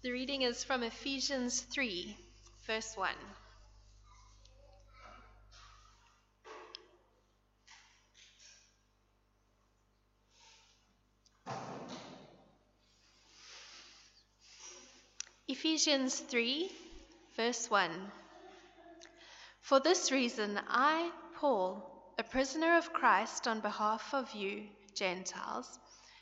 The reading is from Ephesians 3, verse 1. Ephesians 3, verse 1. For this reason, I, Paul, a prisoner of Christ on behalf of you, Gentiles,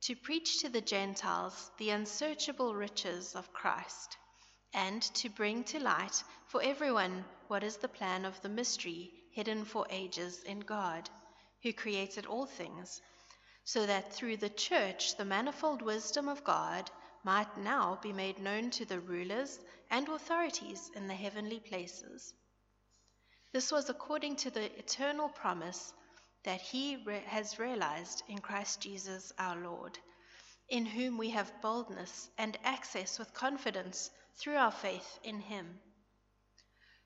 to preach to the Gentiles the unsearchable riches of Christ, and to bring to light for everyone what is the plan of the mystery hidden for ages in God, who created all things, so that through the church the manifold wisdom of God might now be made known to the rulers and authorities in the heavenly places. This was according to the eternal promise that He re- has realized in Christ Jesus our Lord, in whom we have boldness and access with confidence through our faith in Him.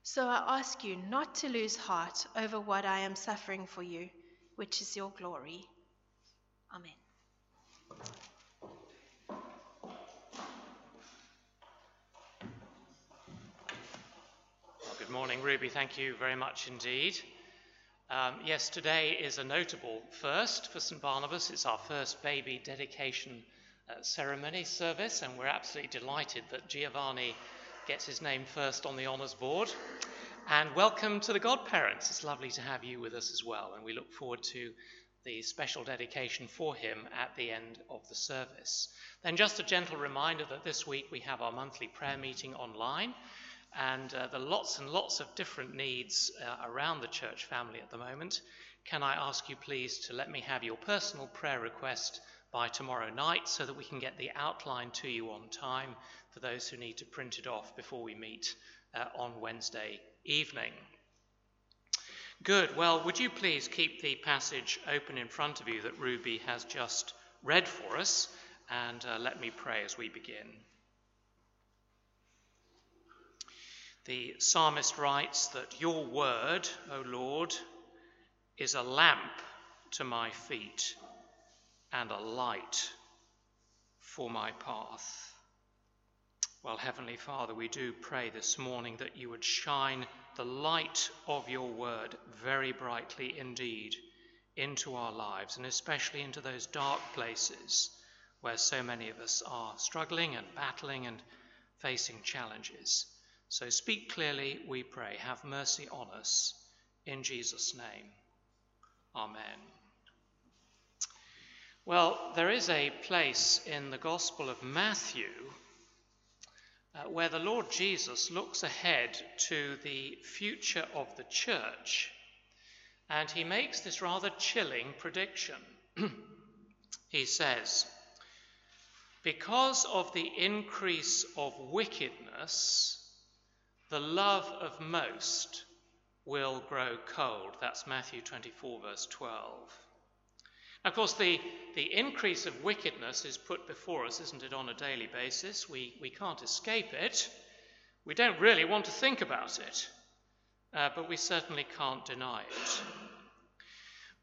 So I ask you not to lose heart over what I am suffering for you, which is your glory. Amen. Good morning, Ruby. Thank you very much indeed. Um, yes, today is a notable first for St. Barnabas. It's our first baby dedication uh, ceremony service, and we're absolutely delighted that Giovanni gets his name first on the honours board. And welcome to the godparents. It's lovely to have you with us as well, and we look forward to the special dedication for him at the end of the service. Then, just a gentle reminder that this week we have our monthly prayer meeting online and uh, the lots and lots of different needs uh, around the church family at the moment, can I ask you please to let me have your personal prayer request by tomorrow night so that we can get the outline to you on time for those who need to print it off before we meet uh, on Wednesday evening. Good. Well, would you please keep the passage open in front of you that Ruby has just read for us, and uh, let me pray as we begin. The psalmist writes that your word, O Lord, is a lamp to my feet and a light for my path. Well, Heavenly Father, we do pray this morning that you would shine the light of your word very brightly indeed into our lives, and especially into those dark places where so many of us are struggling and battling and facing challenges. So speak clearly, we pray. Have mercy on us. In Jesus' name. Amen. Well, there is a place in the Gospel of Matthew uh, where the Lord Jesus looks ahead to the future of the church and he makes this rather chilling prediction. he says, Because of the increase of wickedness, the love of most will grow cold. That's Matthew 24, verse 12. Of course, the, the increase of wickedness is put before us, isn't it, on a daily basis? We, we can't escape it. We don't really want to think about it, uh, but we certainly can't deny it.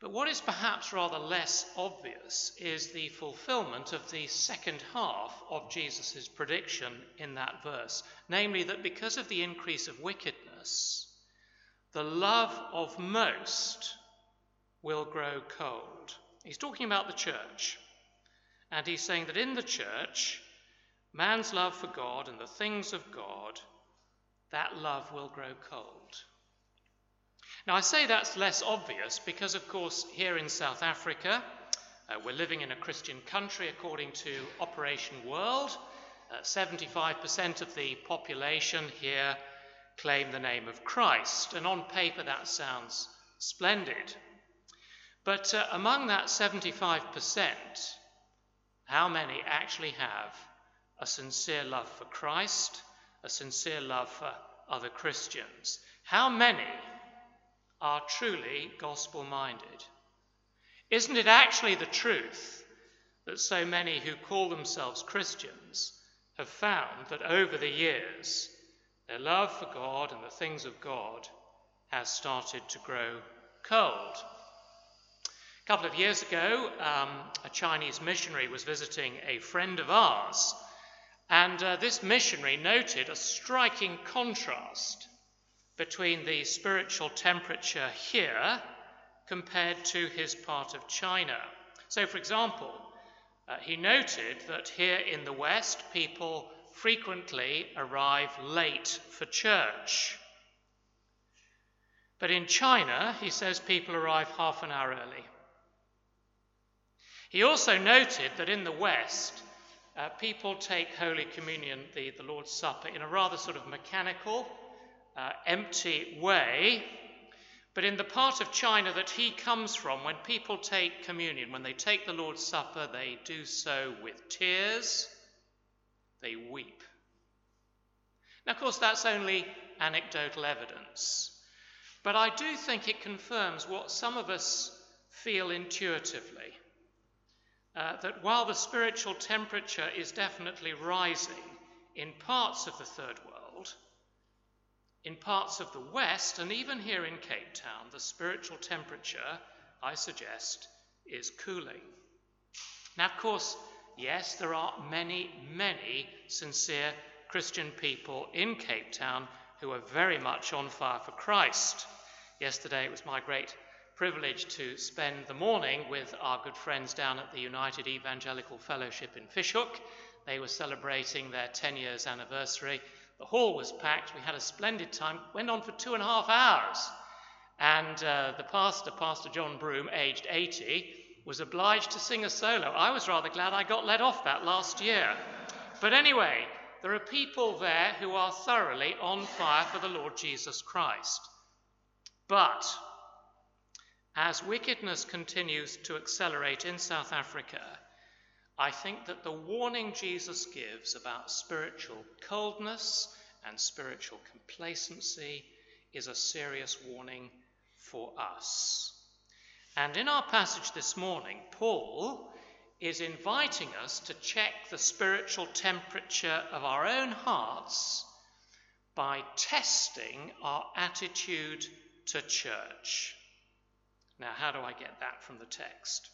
But what is perhaps rather less obvious is the fulfillment of the second half of Jesus' prediction in that verse, namely that because of the increase of wickedness, the love of most will grow cold. He's talking about the church, and he's saying that in the church, man's love for God and the things of God, that love will grow cold. Now, I say that's less obvious because, of course, here in South Africa, uh, we're living in a Christian country according to Operation World. Uh, 75% of the population here claim the name of Christ, and on paper that sounds splendid. But uh, among that 75%, how many actually have a sincere love for Christ, a sincere love for other Christians? How many are truly gospel minded? Isn't it actually the truth that so many who call themselves Christians have found that over the years their love for God and the things of God has started to grow cold? A couple of years ago, um, a Chinese missionary was visiting a friend of ours, and uh, this missionary noted a striking contrast between the spiritual temperature here compared to his part of China. So, for example, uh, he noted that here in the West, people frequently arrive late for church. But in China, he says people arrive half an hour early. He also noted that in the West, uh, people take Holy Communion, the, the Lord's Supper, in a rather sort of mechanical, uh, empty way. But in the part of China that he comes from, when people take communion, when they take the Lord's Supper, they do so with tears, they weep. Now, of course, that's only anecdotal evidence. But I do think it confirms what some of us feel intuitively uh, that while the spiritual temperature is definitely rising in parts of the third world, in parts of the West, and even here in Cape Town, the spiritual temperature, I suggest, is cooling. Now, of course, yes, there are many, many sincere Christian people in Cape Town who are very much on fire for Christ. Yesterday it was my great privilege to spend the morning with our good friends down at the United Evangelical Fellowship in Fish Hoek. They were celebrating their 10 years anniversary the hall was packed. We had a splendid time. Went on for two and a half hours. And uh, the pastor, Pastor John Broom, aged 80, was obliged to sing a solo. I was rather glad I got let off that last year. But anyway, there are people there who are thoroughly on fire for the Lord Jesus Christ. But as wickedness continues to accelerate in South Africa, I think that the warning Jesus gives about spiritual coldness and spiritual complacency is a serious warning for us. And in our passage this morning, Paul is inviting us to check the spiritual temperature of our own hearts by testing our attitude to church. Now, how do I get that from the text?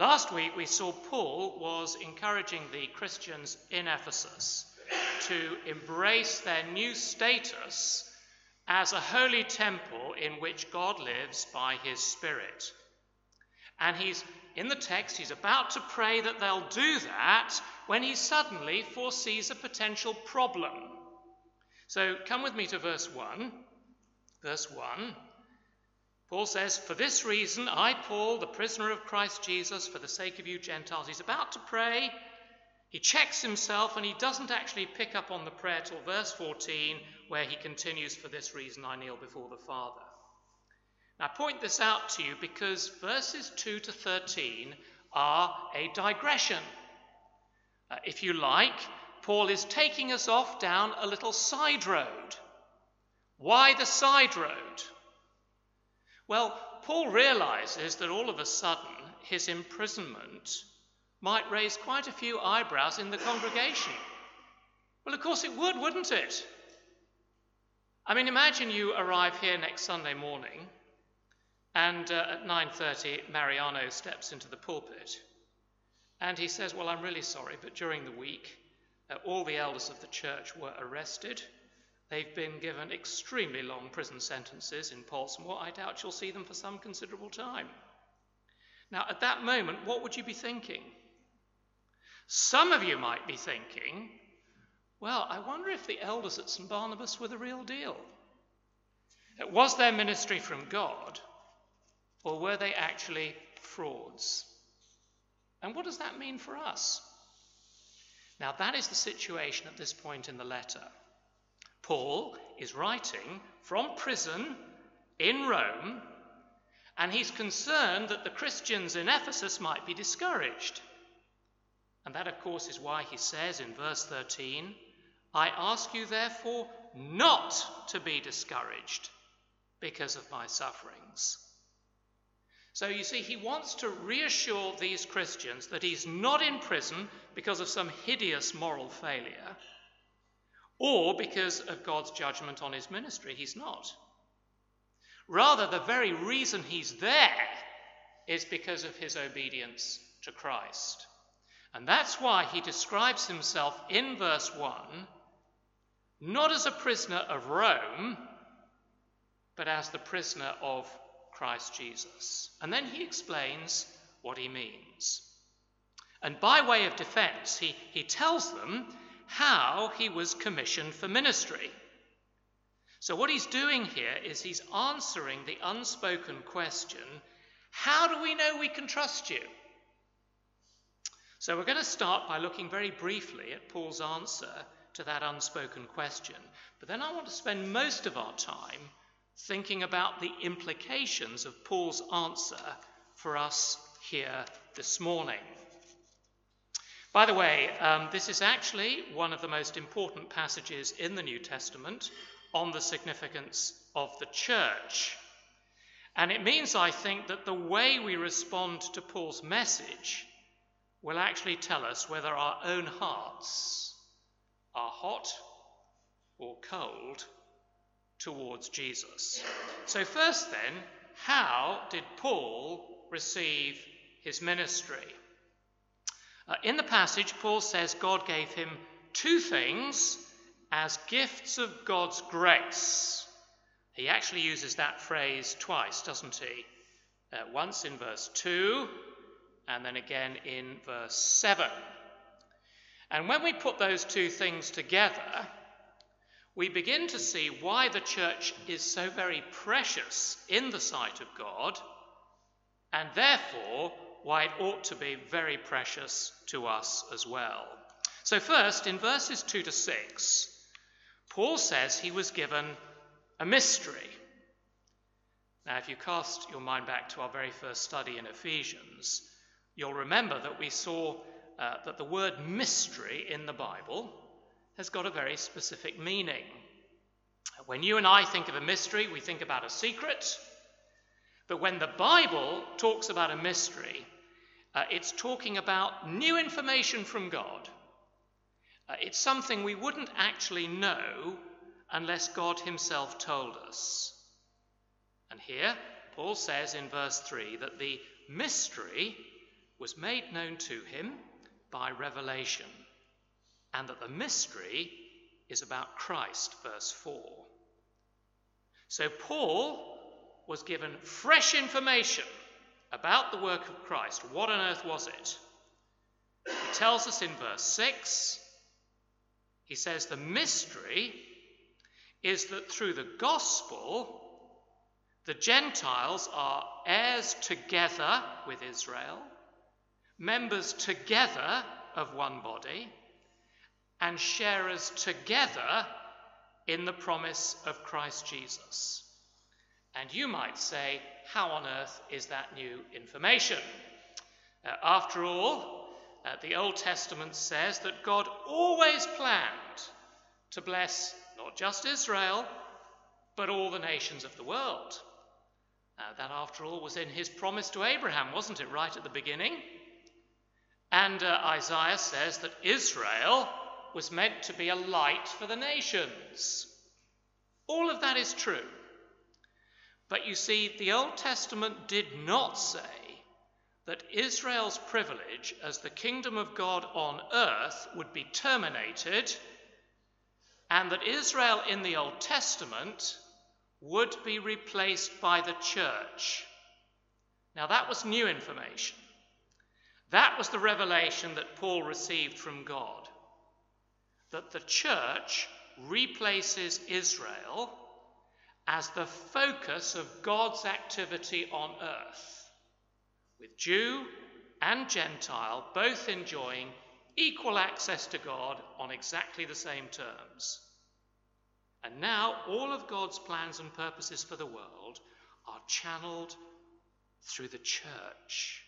Last week we saw Paul was encouraging the Christians in Ephesus to embrace their new status as a holy temple in which God lives by his Spirit. And he's in the text, he's about to pray that they'll do that when he suddenly foresees a potential problem. So come with me to verse 1. Verse 1 Paul says, For this reason, I, Paul, the prisoner of Christ Jesus, for the sake of you Gentiles, he's about to pray. He checks himself and he doesn't actually pick up on the prayer till verse 14, where he continues, For this reason I kneel before the Father. Now, I point this out to you because verses 2 to 13 are a digression. Uh, if you like, Paul is taking us off down a little side road. Why the side road? Well, Paul realizes that all of a sudden his imprisonment might raise quite a few eyebrows in the congregation. Well, of course it would, wouldn't it? I mean, imagine you arrive here next Sunday morning and uh, at 9:30 Mariano steps into the pulpit and he says, "Well, I'm really sorry, but during the week uh, all the elders of the church were arrested They've been given extremely long prison sentences in Pollsmoor. I doubt you'll see them for some considerable time. Now, at that moment, what would you be thinking? Some of you might be thinking, well, I wonder if the elders at St. Barnabas were the real deal. Was their ministry from God, or were they actually frauds? And what does that mean for us? Now, that is the situation at this point in the letter. Paul is writing from prison in Rome, and he's concerned that the Christians in Ephesus might be discouraged. And that, of course, is why he says in verse 13, I ask you, therefore, not to be discouraged because of my sufferings. So you see, he wants to reassure these Christians that he's not in prison because of some hideous moral failure or because of God's judgment on his ministry. He's not. Rather, the very reason he's there is because of his obedience to Christ. And that's why he describes himself in verse 1 not as a prisoner of Rome, but as the prisoner of Christ Jesus. And then he explains what he means. And by way of defense, he, he tells them how he was commissioned for ministry. So, what he's doing here is he's answering the unspoken question how do we know we can trust you? So, we're going to start by looking very briefly at Paul's answer to that unspoken question. But then I want to spend most of our time thinking about the implications of Paul's answer for us here this morning. By the way, um, this is actually one of the most important passages in the New Testament on the significance of the church. And it means, I think, that the way we respond to Paul's message will actually tell us whether our own hearts are hot or cold towards Jesus. So, first, then, how did Paul receive his ministry? Uh, in the passage, Paul says God gave him two things as gifts of God's grace. He actually uses that phrase twice, doesn't he? Uh, once in verse 2 and then again in verse 7. And when we put those two things together, we begin to see why the church is so very precious in the sight of God, and therefore why it ought to be very precious to us as well. So, first, in verses 2 to 6, Paul says he was given a mystery. Now, if you cast your mind back to our very first study in Ephesians, you'll remember that we saw uh, that the word mystery in the Bible has got a very specific meaning. When you and I think of a mystery, we think about a secret. But when the Bible talks about a mystery, uh, it's talking about new information from God. Uh, it's something we wouldn't actually know unless God Himself told us. And here, Paul says in verse 3 that the mystery was made known to him by revelation and that the mystery is about Christ, verse 4. So Paul was given fresh information about the work of Christ. What on earth was it? He tells us in verse 6, he says, The mystery is that through the gospel, the Gentiles are heirs together with Israel, members together of one body, and sharers together in the promise of Christ Jesus. And you might say, how on earth is that new information? Uh, after all, uh, the Old Testament says that God always planned to bless not just Israel, but all the nations of the world. Uh, that, after all, was in his promise to Abraham, wasn't it, right at the beginning? And uh, Isaiah says that Israel was meant to be a light for the nations. All of that is true. But you see, the Old Testament did not say that Israel's privilege as the kingdom of God on earth would be terminated, and that Israel in the Old Testament would be replaced by the church. Now, that was new information. That was the revelation that Paul received from God that the church replaces Israel as the focus of God's activity on earth, with Jew and Gentile both enjoying equal access to God on exactly the same terms. And now all of God's plans and purposes for the world are channeled through the church.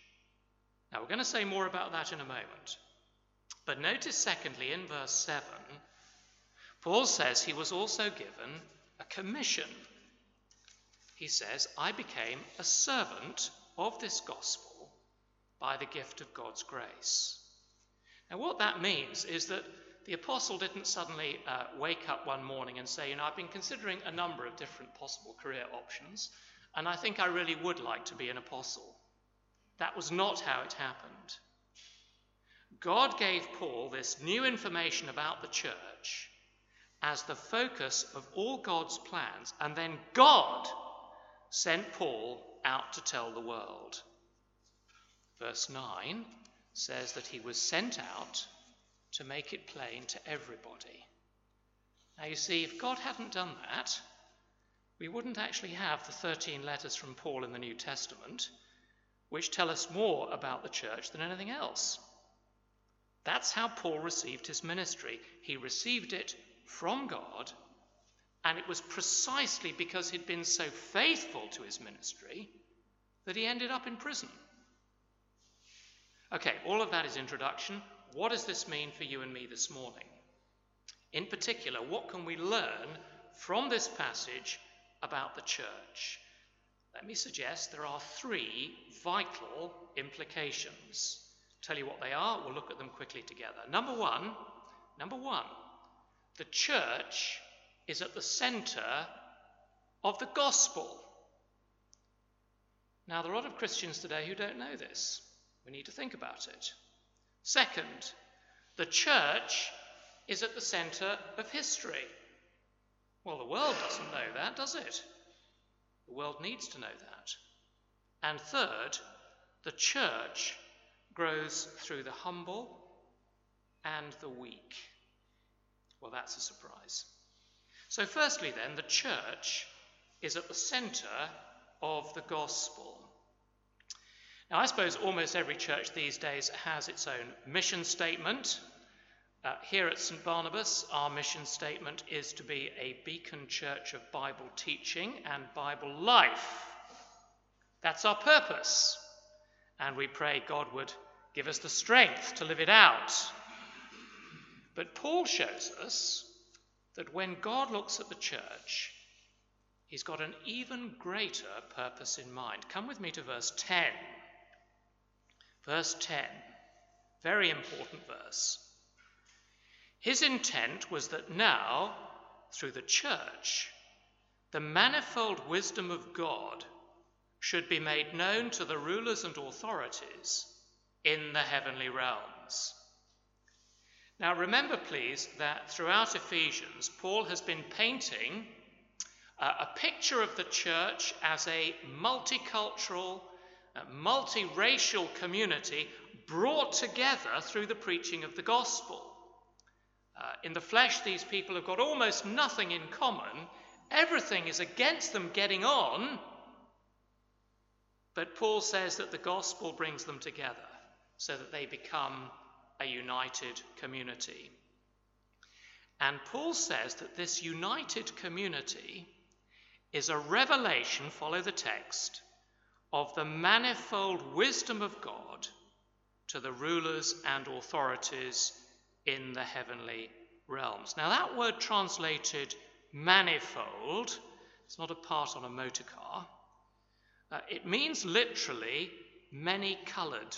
Now, we're going to say more about that in a moment. But notice, secondly, in verse 7, Paul says he was also given a commission. He says, I became a servant of this gospel by the gift of God's grace. Now, what that means is that the apostle didn't suddenly uh, wake up one morning and say, You know, I've been considering a number of different possible career options, and I think I really would like to be an apostle. That was not how it happened. God gave Paul this new information about the church as the focus of all God's plans, and then God sent Paul out to tell the world. Verse 9 says that he was sent out to make it plain to everybody. Now, you see, if God hadn't done that, we wouldn't actually have the 13 letters from Paul in the New Testament, which tell us more about the church than anything else. That's how Paul received his ministry. He received it from God, and it was precisely because he'd been so faithful to his ministry that he ended up in prison. Okay, all of that is introduction. What does this mean for you and me this morning? In particular, what can we learn from this passage about the church? Let me suggest there are three vital implications. Tell you what they are, we'll look at them quickly together. Number one, number one, the church is at the center of the gospel. Now, there are a lot of Christians today who don't know this. We need to think about it. Second, the church is at the center of history. Well, the world doesn't know that, does it? The world needs to know that. And third, the church grows through the humble and the weak. Well, that's a surprise. So, firstly, then, the church is at the center of the gospel. Now, I suppose almost every church these days has its own mission statement. Uh, here at St. Barnabas, our mission statement is to be a beacon church of Bible teaching and Bible life. That's our purpose. And we pray God would give us the strength to live it out. But Paul shows us that when God looks at the church, he's got an even greater purpose in mind. Come with me to verse 10. Verse 10, very important verse. His intent was that now, through the church, the manifold wisdom of God should be made known to the rulers and authorities in the heavenly realms. Now, remember, please, that throughout Ephesians, Paul has been painting uh, a picture of the church as a multicultural, multiracial community brought together through the preaching of the gospel. Uh, in the flesh, these people have got almost nothing in common. Everything is against them getting on. But Paul says that the gospel brings them together so that they become a united community. And Paul says that this united community is a revelation, follow the text, of the manifold wisdom of God to the rulers and authorities in the heavenly realms. Now, that word translated manifold, it's not a part on a motor car. Uh, it means literally many coloured.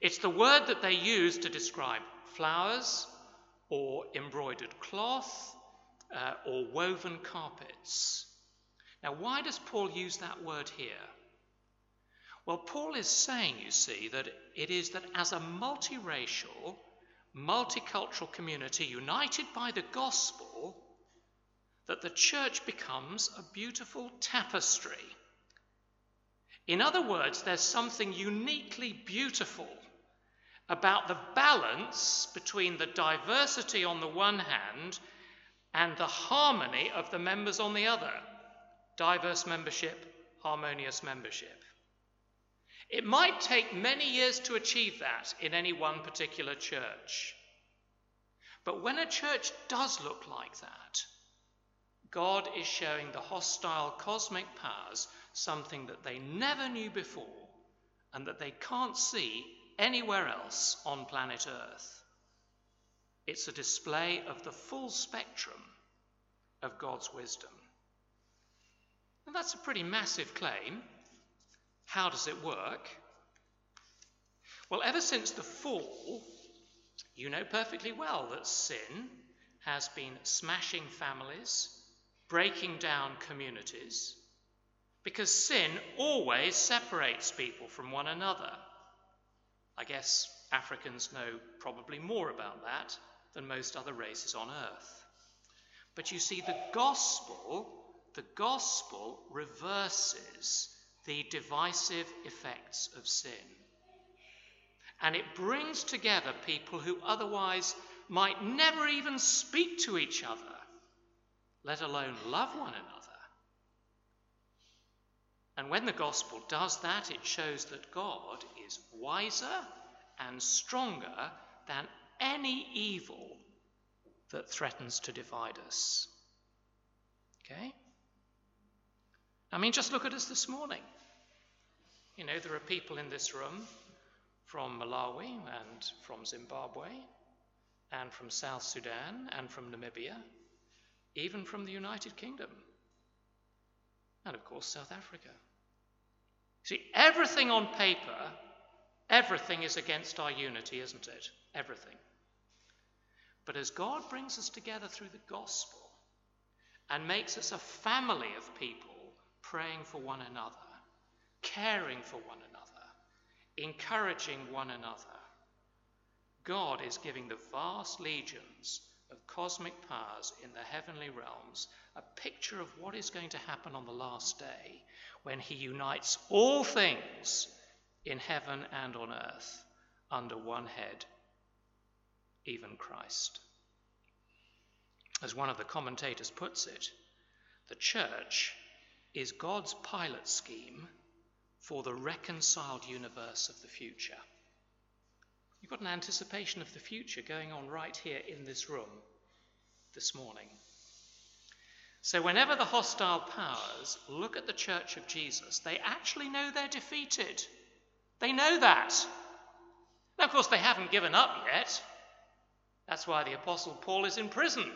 It's the word that they use to describe flowers or embroidered cloth uh, or woven carpets. Now, why does Paul use that word here? Well, Paul is saying, you see, that it is that as a multiracial, multicultural community united by the gospel, that the church becomes a beautiful tapestry. In other words, there's something uniquely beautiful about the balance between the diversity on the one hand and the harmony of the members on the other. Diverse membership, harmonious membership. It might take many years to achieve that in any one particular church. But when a church does look like that, God is showing the hostile cosmic powers something that they never knew before and that they can't see anywhere else on planet Earth. It's a display of the full spectrum of God's wisdom. And that's a pretty massive claim. How does it work? Well, ever since the fall, you know perfectly well that sin has been smashing families, breaking down communities, because sin always separates people from one another. I guess Africans know probably more about that than most other races on earth. But you see, the gospel, the gospel reverses the divisive effects of sin. And it brings together people who otherwise might never even speak to each other, let alone love one another. And when the gospel does that, it shows that God is wiser and stronger than any evil that threatens to divide us. Okay? I mean, just look at us this morning. You know, there are people in this room from Malawi and from Zimbabwe and from South Sudan and from Namibia, even from the United Kingdom, and of course, South Africa. See, everything on paper, everything is against our unity, isn't it? Everything. But as God brings us together through the gospel and makes us a family of people praying for one another, caring for one another, encouraging one another, God is giving the vast legions of cosmic powers in the heavenly realms a picture of what is going to happen on the last day when He unites all things in heaven and on earth under one head, even Christ. As one of the commentators puts it, the church is God's pilot scheme for the reconciled universe of the future. You've got an anticipation of the future going on right here in this room this morning. So, whenever the hostile powers look at the church of Jesus, they actually know they're defeated. They know that. Now, of course, they haven't given up yet. That's why the Apostle Paul is in prison.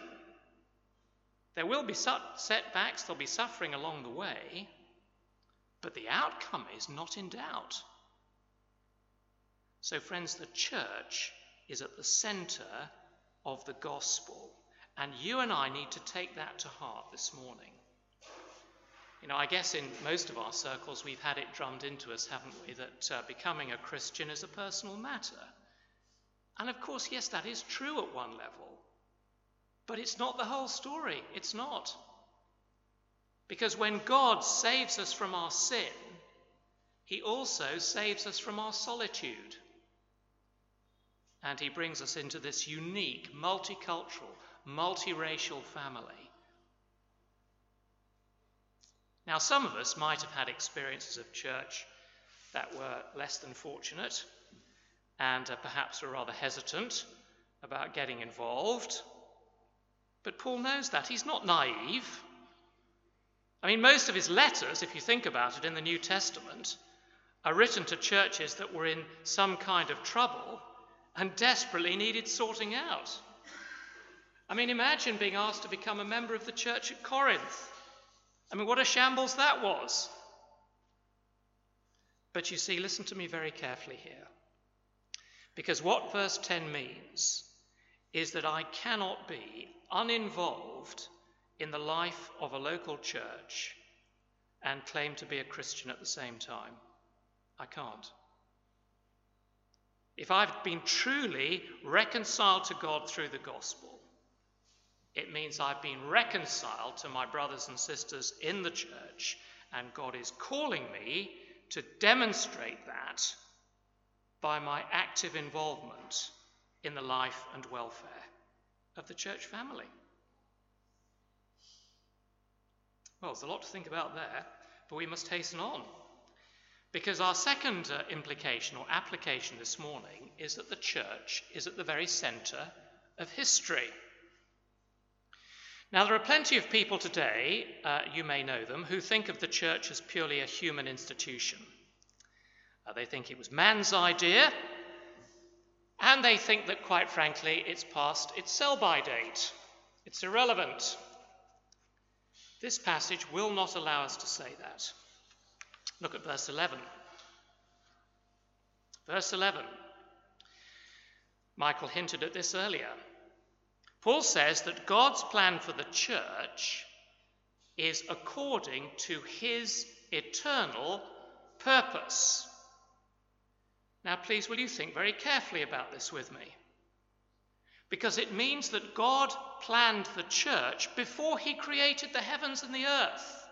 There will be setbacks, there'll be suffering along the way, but the outcome is not in doubt. So, friends, the church is at the center of the gospel. And you and I need to take that to heart this morning. You know, I guess in most of our circles we've had it drummed into us, haven't we, that uh, becoming a Christian is a personal matter. And of course, yes, that is true at one level. But it's not the whole story. It's not. Because when God saves us from our sin, He also saves us from our solitude. And He brings us into this unique, multicultural, multiracial family. Now, some of us might have had experiences of church that were less than fortunate and uh, perhaps were rather hesitant about getting involved. But Paul knows that. He's not naive. I mean, most of his letters, if you think about it, in the New Testament, are written to churches that were in some kind of trouble and desperately needed sorting out. I mean, imagine being asked to become a member of the church at Corinth. I mean, what a shambles that was. But you see, listen to me very carefully here. Because what verse 10 means is that I cannot be uninvolved in the life of a local church and claim to be a Christian at the same time. I can't. If I've been truly reconciled to God through the gospel, it means I've been reconciled to my brothers and sisters in the church, and God is calling me to demonstrate that by my active involvement in the life and welfare of the church family. Well, there's a lot to think about there, but we must hasten on. Because our second uh, implication or application this morning is that the church is at the very centre of history. Now, there are plenty of people today, uh, you may know them, who think of the church as purely a human institution. Uh, they think it was man's idea, and they think that, quite frankly, it's past its sell by date. It's irrelevant. This passage will not allow us to say that. Look at verse 11. Verse 11. Michael hinted at this earlier. Paul says that God's plan for the church is according to his eternal purpose. Now, please, will you think very carefully about this with me? Because it means that God planned the church before he created the heavens and the earth.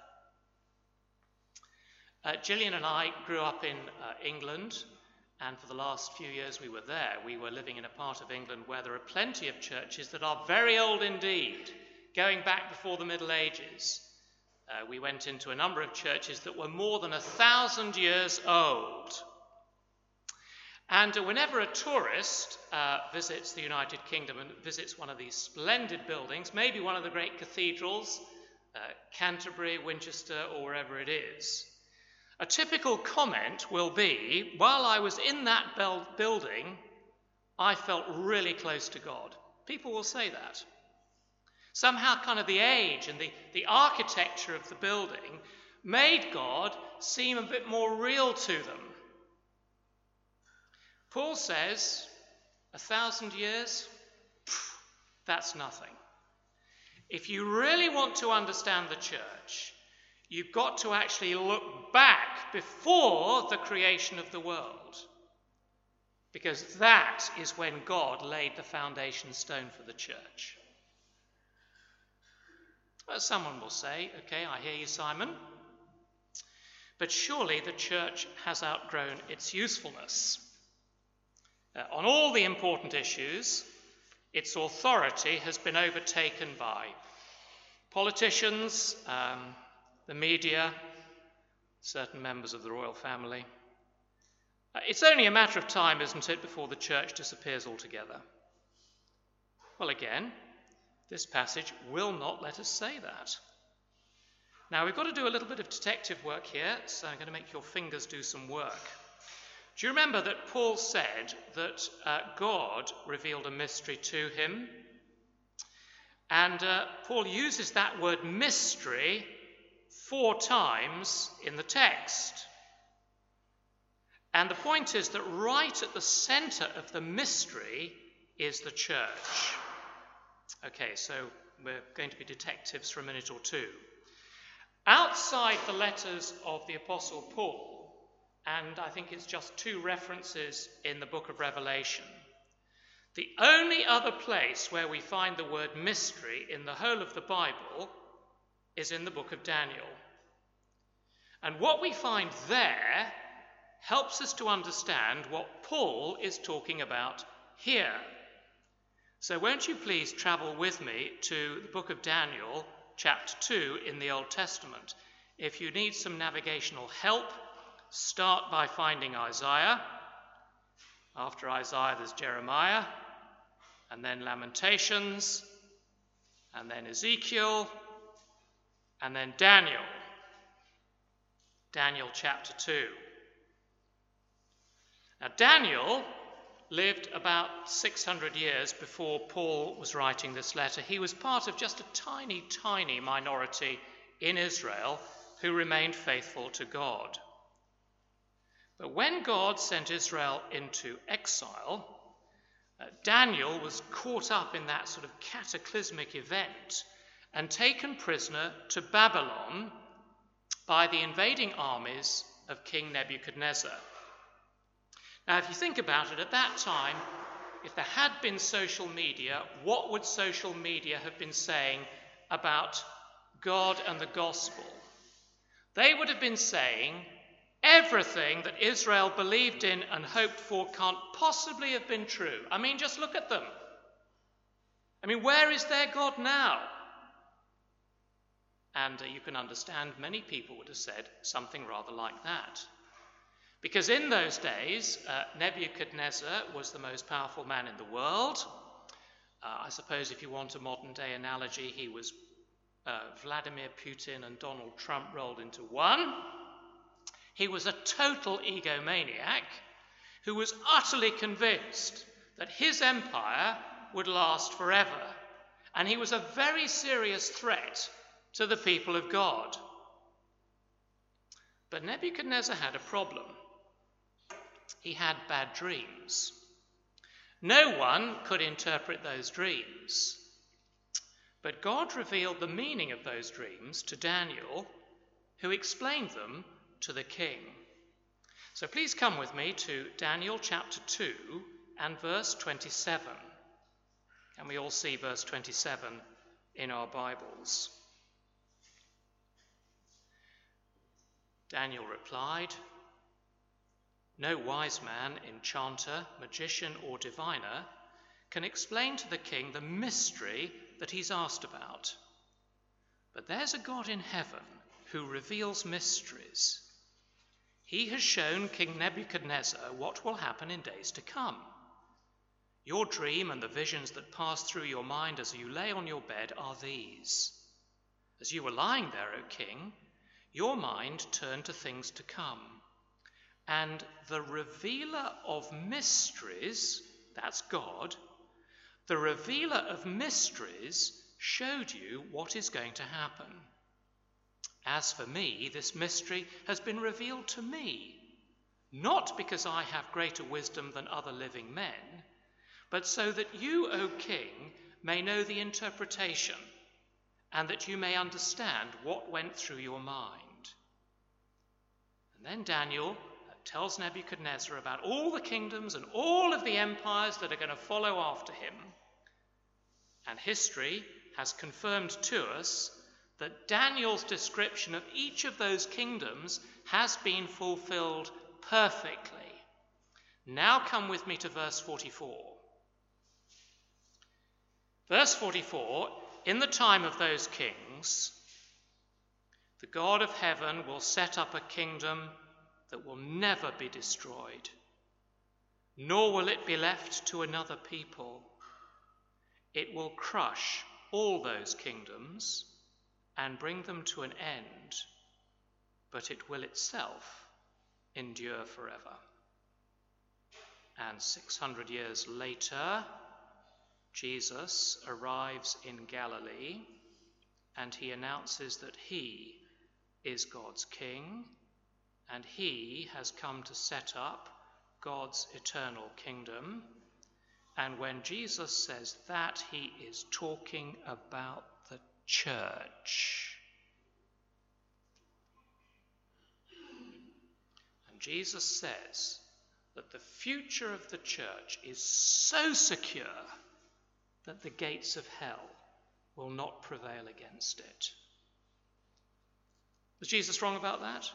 Uh, Gillian and I grew up in uh, England, and for the last few years we were there. We were living in a part of England where there are plenty of churches that are very old indeed, going back before the Middle Ages. Uh, we went into a number of churches that were more than a thousand years old. And whenever a tourist uh, visits the United Kingdom and visits one of these splendid buildings, maybe one of the great cathedrals, uh, Canterbury, Winchester, or wherever it is, a typical comment will be while I was in that building, I felt really close to God. People will say that. Somehow, kind of the age and the, the architecture of the building made God seem a bit more real to them. Paul says, a thousand years, pff, that's nothing. If you really want to understand the church, you've got to actually look back before the creation of the world. Because that is when God laid the foundation stone for the church. Well, someone will say, okay, I hear you, Simon. But surely the church has outgrown its usefulness. Uh, on all the important issues, its authority has been overtaken by politicians, um, the media, certain members of the royal family. Uh, it's only a matter of time, isn't it, before the church disappears altogether? Well, again, this passage will not let us say that. Now, we've got to do a little bit of detective work here, so I'm going to make your fingers do some work. Do you remember that Paul said that uh, God revealed a mystery to him? And uh, Paul uses that word mystery four times in the text. And the point is that right at the center of the mystery is the church. Okay, so we're going to be detectives for a minute or two. Outside the letters of the Apostle Paul, and I think it's just two references in the book of Revelation. The only other place where we find the word mystery in the whole of the Bible is in the book of Daniel. And what we find there helps us to understand what Paul is talking about here. So, won't you please travel with me to the book of Daniel, chapter 2 in the Old Testament? If you need some navigational help, start by finding Isaiah. After Isaiah, there's Jeremiah, and then Lamentations, and then Ezekiel, and then Daniel. Daniel chapter 2. Now, Daniel lived about 600 years before Paul was writing this letter. He was part of just a tiny, tiny minority in Israel who remained faithful to God. But when God sent Israel into exile, uh, Daniel was caught up in that sort of cataclysmic event and taken prisoner to Babylon by the invading armies of King Nebuchadnezzar. Now, if you think about it, at that time, if there had been social media, what would social media have been saying about God and the gospel? They would have been saying Everything that Israel believed in and hoped for can't possibly have been true. I mean, just look at them. I mean, where is their God now? And uh, you can understand many people would have said something rather like that. Because in those days, uh, Nebuchadnezzar was the most powerful man in the world. Uh, I suppose if you want a modern day analogy, he was uh, Vladimir Putin and Donald Trump rolled into one. He was a total egomaniac who was utterly convinced that his empire would last forever. And he was a very serious threat to the people of God. But Nebuchadnezzar had a problem. He had bad dreams. No one could interpret those dreams. But God revealed the meaning of those dreams to Daniel, who explained them to the king. So please come with me to Daniel chapter 2 and verse 27. And we all see verse 27 in our Bibles. Daniel replied, No wise man, enchanter, magician, or diviner can explain to the king the mystery that he's asked about. But there's a God in heaven who reveals mysteries. He has shown King Nebuchadnezzar what will happen in days to come. Your dream and the visions that pass through your mind as you lay on your bed are these. As you were lying there, O king, your mind turned to things to come. And the revealer of mysteries, that's God, the revealer of mysteries showed you what is going to happen. As for me, this mystery has been revealed to me, not because I have greater wisdom than other living men but so that you, O king, may know the interpretation, and that you may understand what went through your mind. And then Daniel uh, tells Nebuchadnezzar about all the kingdoms and all of the empires that are going to follow after him. And history has confirmed to us that Daniel's description of each of those kingdoms has been fulfilled perfectly. Now come with me to verse 44. Verse 44 In the time of those kings, the God of heaven will set up a kingdom that will never be destroyed, nor will it be left to another people. It will crush all those kingdoms and bring them to an end, but it will itself endure forever. And 600 years later, Jesus arrives in Galilee and he announces that he is God's king and he has come to set up God's eternal kingdom. And when Jesus says that, he is talking about the church. And Jesus says that the future of the church is so secure that the gates of hell will not prevail against it. Was Jesus wrong about that?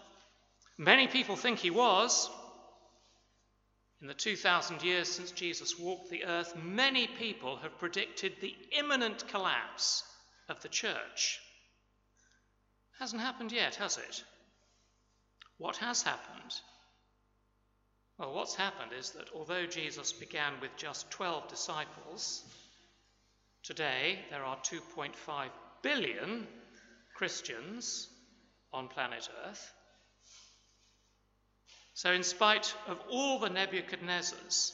Many people think he was. In the 2,000 years since Jesus walked the earth, many people have predicted the imminent collapse of the church. Hasn't happened yet, has it? What has happened? Well, what's happened is that although Jesus began with just 12 disciples, Today, there are 2.5 billion Christians on planet Earth. So, in spite of all the Nebuchadnezzars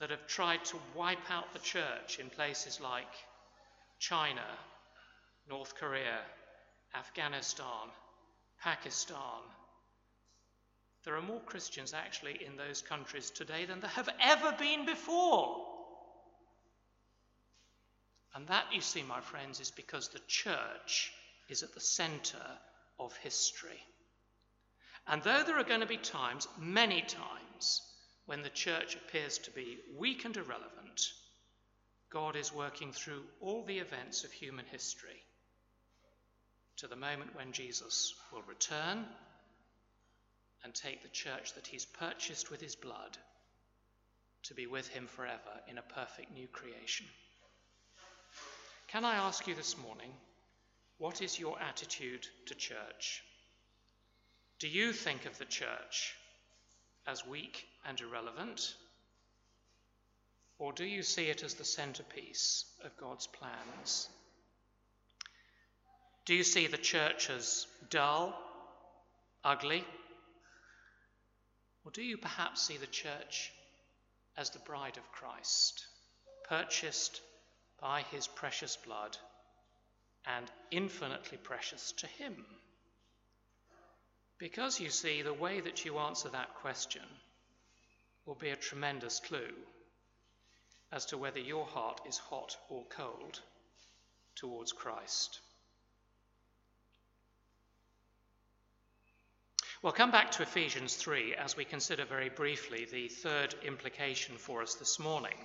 that have tried to wipe out the church in places like China, North Korea, Afghanistan, Pakistan, there are more Christians actually in those countries today than there have ever been before. And that, you see, my friends, is because the church is at the center of history. And though there are going to be times, many times, when the church appears to be weak and irrelevant, God is working through all the events of human history to the moment when Jesus will return and take the church that he's purchased with his blood to be with him forever in a perfect new creation. Can I ask you this morning, what is your attitude to church? Do you think of the church as weak and irrelevant? Or do you see it as the centerpiece of God's plans? Do you see the church as dull, ugly? Or do you perhaps see the church as the bride of Christ, purchased by his precious blood and infinitely precious to him? Because you see, the way that you answer that question will be a tremendous clue as to whether your heart is hot or cold towards Christ. We'll come back to Ephesians 3 as we consider very briefly the third implication for us this morning,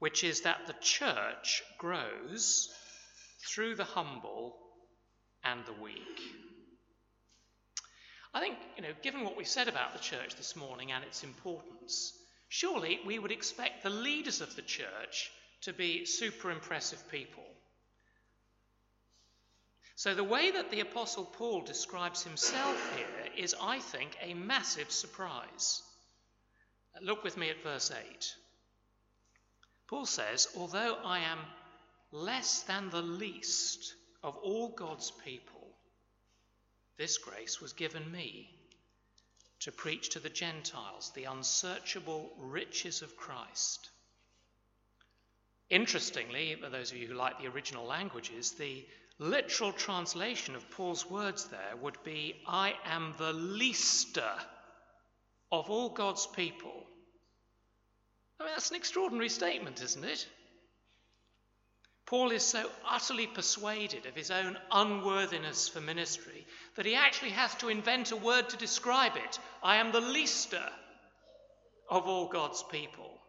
which is that the church grows through the humble and the weak. I think, you know, given what we've said about the church this morning and its importance, surely we would expect the leaders of the church to be super impressive people. So, the way that the Apostle Paul describes himself here is, I think, a massive surprise. Look with me at verse 8. Paul says, Although I am less than the least of all God's people, this grace was given me to preach to the Gentiles the unsearchable riches of Christ. Interestingly, for those of you who like the original languages, the literal translation of Paul's words there would be I am the leaster of all God's people. I mean, that's an extraordinary statement, isn't it? Paul is so utterly persuaded of his own unworthiness for ministry that he actually has to invent a word to describe it. I am the leaster of all God's people.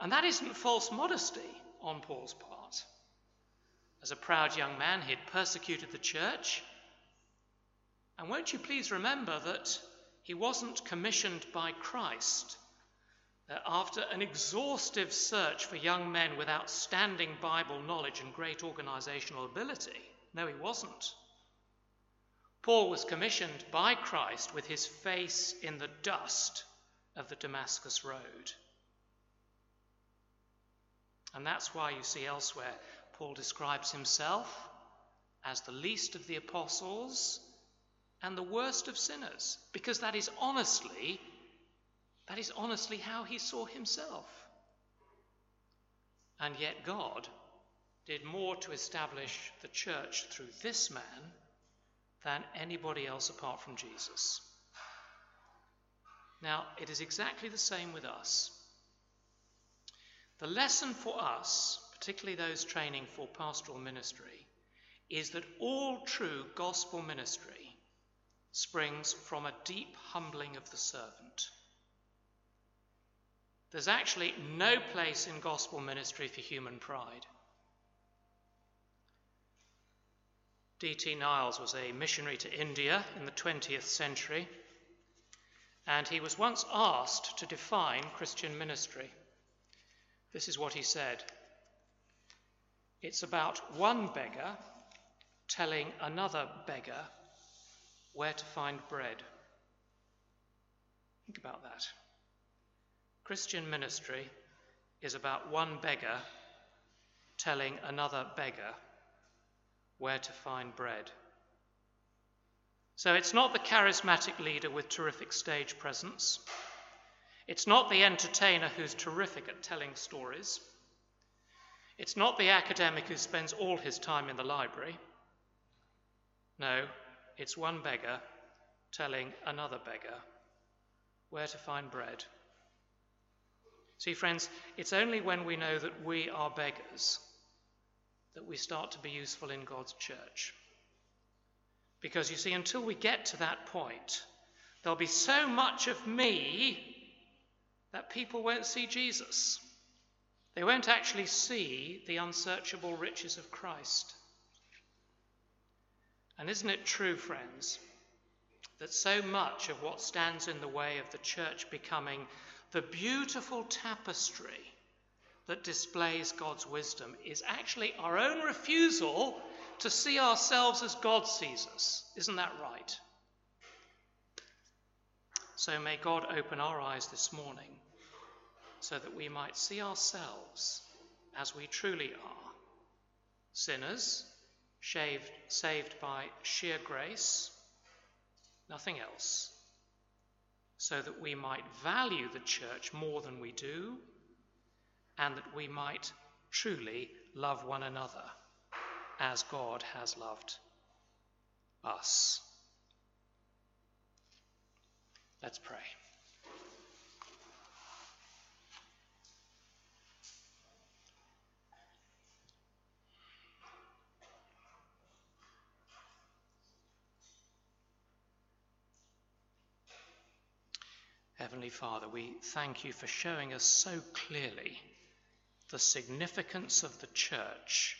And that isn't false modesty on Paul's part. As a proud young man, he had persecuted the church. And won't you please remember that he wasn't commissioned by Christ that after an exhaustive search for young men with outstanding Bible knowledge and great organizational ability, no, he wasn't. Paul was commissioned by Christ with his face in the dust of the Damascus Road. And that's why you see elsewhere Paul describes himself as the least of the apostles and the worst of sinners, because that is honestly that is honestly how he saw himself. And yet, God did more to establish the church through this man than anybody else apart from Jesus. Now, it is exactly the same with us. The lesson for us, particularly those training for pastoral ministry, is that all true gospel ministry springs from a deep humbling of the servant. There's actually no place in gospel ministry for human pride. D.T. Niles was a missionary to India in the 20th century, and he was once asked to define Christian ministry. This is what he said It's about one beggar telling another beggar where to find bread. Think about that. Christian ministry is about one beggar telling another beggar where to find bread. So it's not the charismatic leader with terrific stage presence. It's not the entertainer who's terrific at telling stories. It's not the academic who spends all his time in the library. No, it's one beggar telling another beggar where to find bread. See, friends, it's only when we know that we are beggars that we start to be useful in God's church. Because you see, until we get to that point, there'll be so much of me that people won't see Jesus. They won't actually see the unsearchable riches of Christ. And isn't it true, friends, that so much of what stands in the way of the church becoming the beautiful tapestry that displays God's wisdom is actually our own refusal to see ourselves as God sees us. Isn't that right? So may God open our eyes this morning so that we might see ourselves as we truly are sinners, shaved, saved by sheer grace, nothing else, so that we might value the church more than we do, and that we might truly love one another as God has loved us. Let's pray. Heavenly Father, we thank you for showing us so clearly the significance of the church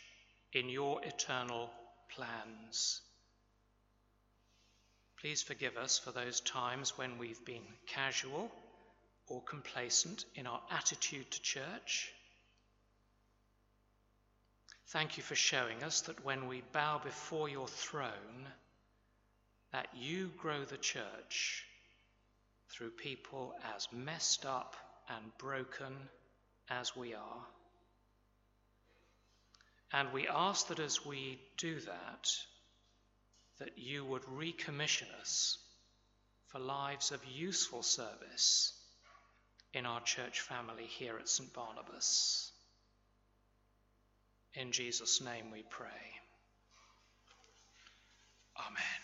in your eternal plans. Please forgive us for those times when we've been casual or complacent in our attitude to church. Thank you for showing us that when we bow before your throne, that you grow the church through people as messed up and broken as we are. And we ask that as we do that, that you would recommission us for lives of useful service in our church family here at St. Barnabas. In Jesus' name we pray. Amen.